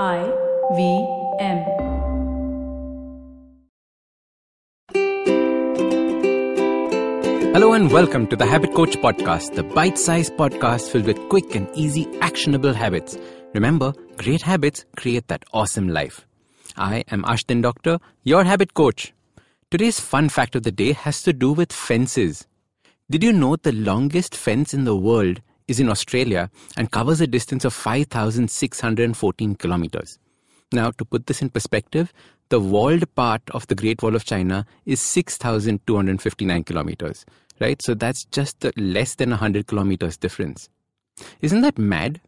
I V M. Hello and welcome to the Habit Coach Podcast, the bite sized podcast filled with quick and easy actionable habits. Remember, great habits create that awesome life. I am Ashdin Doctor, your habit coach. Today's fun fact of the day has to do with fences. Did you know the longest fence in the world is in Australia and covers a distance of 5,614 kilometers? Now, to put this in perspective, the walled part of the Great Wall of China is 6,259 kilometers, right? So that's just less than 100 kilometers difference. Isn't that mad?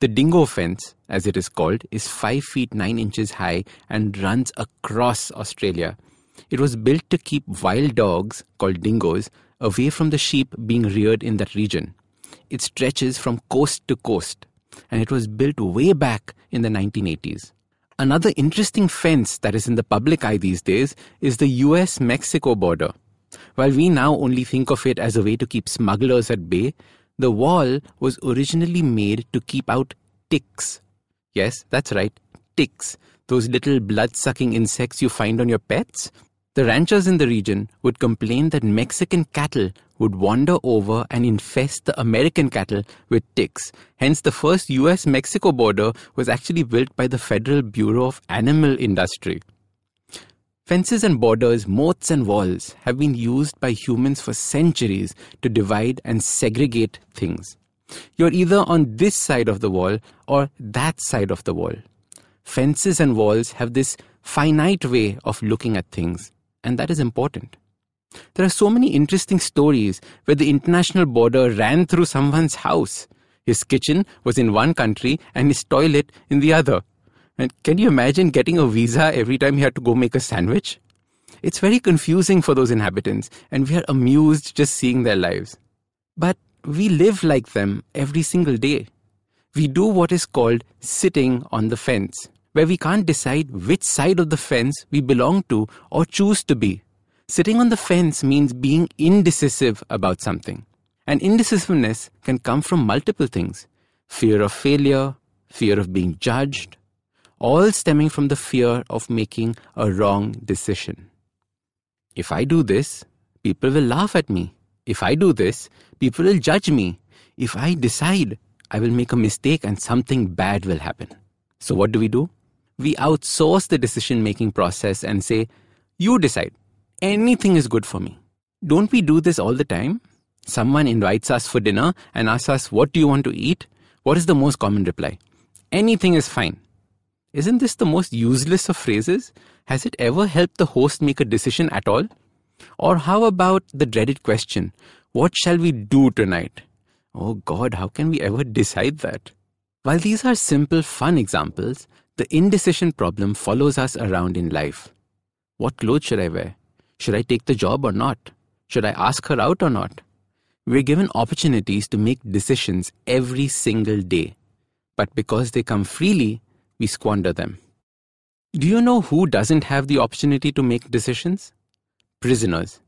The dingo fence, as it is called, is 5 feet 9 inches high and runs across Australia. It was built to keep wild dogs, called dingoes, away from the sheep being reared in that region. It stretches from coast to coast, and it was built way back in the 1980s. Another interesting fence that is in the public eye these days is the US Mexico border. While we now only think of it as a way to keep smugglers at bay, the wall was originally made to keep out ticks. Yes, that's right, ticks, those little blood sucking insects you find on your pets. The ranchers in the region would complain that Mexican cattle would wander over and infest the American cattle with ticks. Hence, the first US Mexico border was actually built by the Federal Bureau of Animal Industry. Fences and borders, moats and walls have been used by humans for centuries to divide and segregate things. You're either on this side of the wall or that side of the wall. Fences and walls have this finite way of looking at things and that is important. There are so many interesting stories where the international border ran through someone's house. His kitchen was in one country and his toilet in the other. And can you imagine getting a visa every time you had to go make a sandwich? It's very confusing for those inhabitants, and we are amused just seeing their lives. But we live like them every single day. We do what is called sitting on the fence where we can't decide which side of the fence we belong to or choose to be. Sitting on the fence means being indecisive about something. And indecisiveness can come from multiple things fear of failure, fear of being judged, all stemming from the fear of making a wrong decision. If I do this, people will laugh at me. If I do this, people will judge me. If I decide, I will make a mistake and something bad will happen. So, what do we do? We outsource the decision making process and say, You decide. Anything is good for me. Don't we do this all the time? Someone invites us for dinner and asks us, What do you want to eat? What is the most common reply? Anything is fine. Isn't this the most useless of phrases? Has it ever helped the host make a decision at all? Or how about the dreaded question, What shall we do tonight? Oh God, how can we ever decide that? While these are simple, fun examples, the indecision problem follows us around in life. What clothes should I wear? Should I take the job or not? Should I ask her out or not? We're given opportunities to make decisions every single day. But because they come freely, we squander them. Do you know who doesn't have the opportunity to make decisions? Prisoners.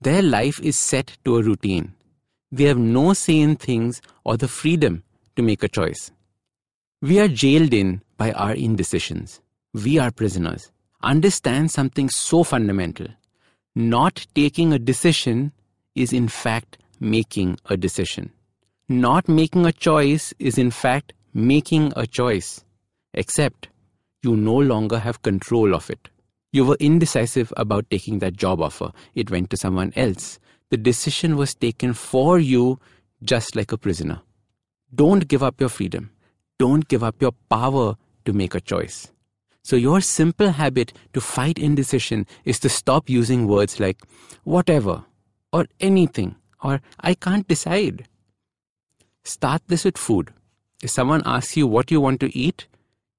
Their life is set to a routine. They have no say in things or the freedom to make a choice. We are jailed in by our indecisions. We are prisoners. Understand something so fundamental. Not taking a decision is in fact making a decision. Not making a choice is in fact making a choice. Except you no longer have control of it. You were indecisive about taking that job offer. It went to someone else. The decision was taken for you just like a prisoner. Don't give up your freedom. Don't give up your power to make a choice. So, your simple habit to fight indecision is to stop using words like whatever, or anything, or I can't decide. Start this with food. If someone asks you what you want to eat,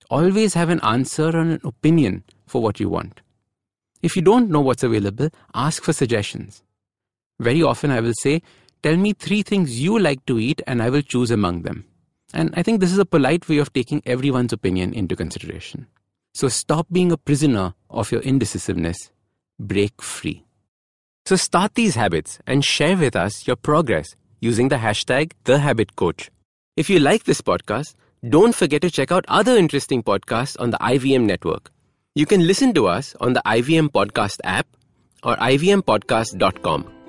always have an answer or an opinion for what you want. If you don't know what's available, ask for suggestions. Very often I will say, Tell me three things you like to eat and I will choose among them. And I think this is a polite way of taking everyone's opinion into consideration. So stop being a prisoner of your indecisiveness. Break free. So start these habits and share with us your progress using the hashtag TheHabitCoach. If you like this podcast, Don't forget to check out other interesting podcasts on the IVM network. You can listen to us on the IVM Podcast app or ivmpodcast.com.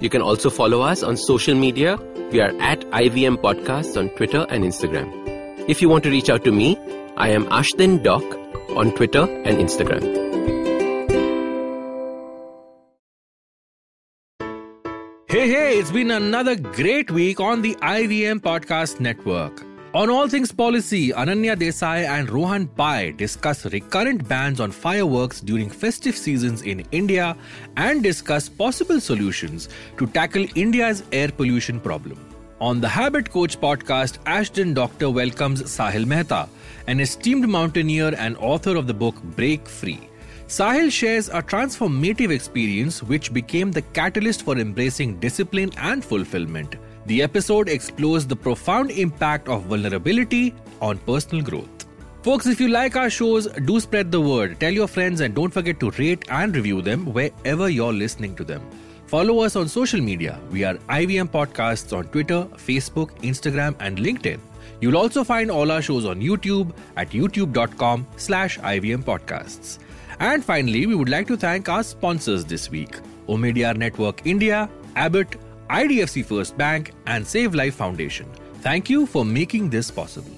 You can also follow us on social media. We are at IVM Podcasts on Twitter and Instagram. If you want to reach out to me, I am Ashdin Doc on Twitter and Instagram. Hey, hey, it's been another great week on the IVM Podcast Network. On All Things Policy, Ananya Desai and Rohan Pai discuss recurrent bans on fireworks during festive seasons in India and discuss possible solutions to tackle India's air pollution problem. On the Habit Coach podcast, Ashdin Doctor welcomes Sahil Mehta, an esteemed mountaineer and author of the book Break Free. Sahil shares a transformative experience which became the catalyst for embracing discipline and fulfillment. The episode explores the profound impact of vulnerability on personal growth. Folks, if you like our shows, do spread the word. Tell your friends and don't forget to rate and review them wherever you're listening to them. Follow us on social media. We are IVM Podcasts on Twitter, Facebook, Instagram, and LinkedIn. You'll also find all our shows on YouTube at youtube.com slash IVM Podcasts. And finally, we would like to thank our sponsors this week Omidyar Network India, Abbott, IDFC First Bank, and Save Life Foundation. Thank you for making this possible.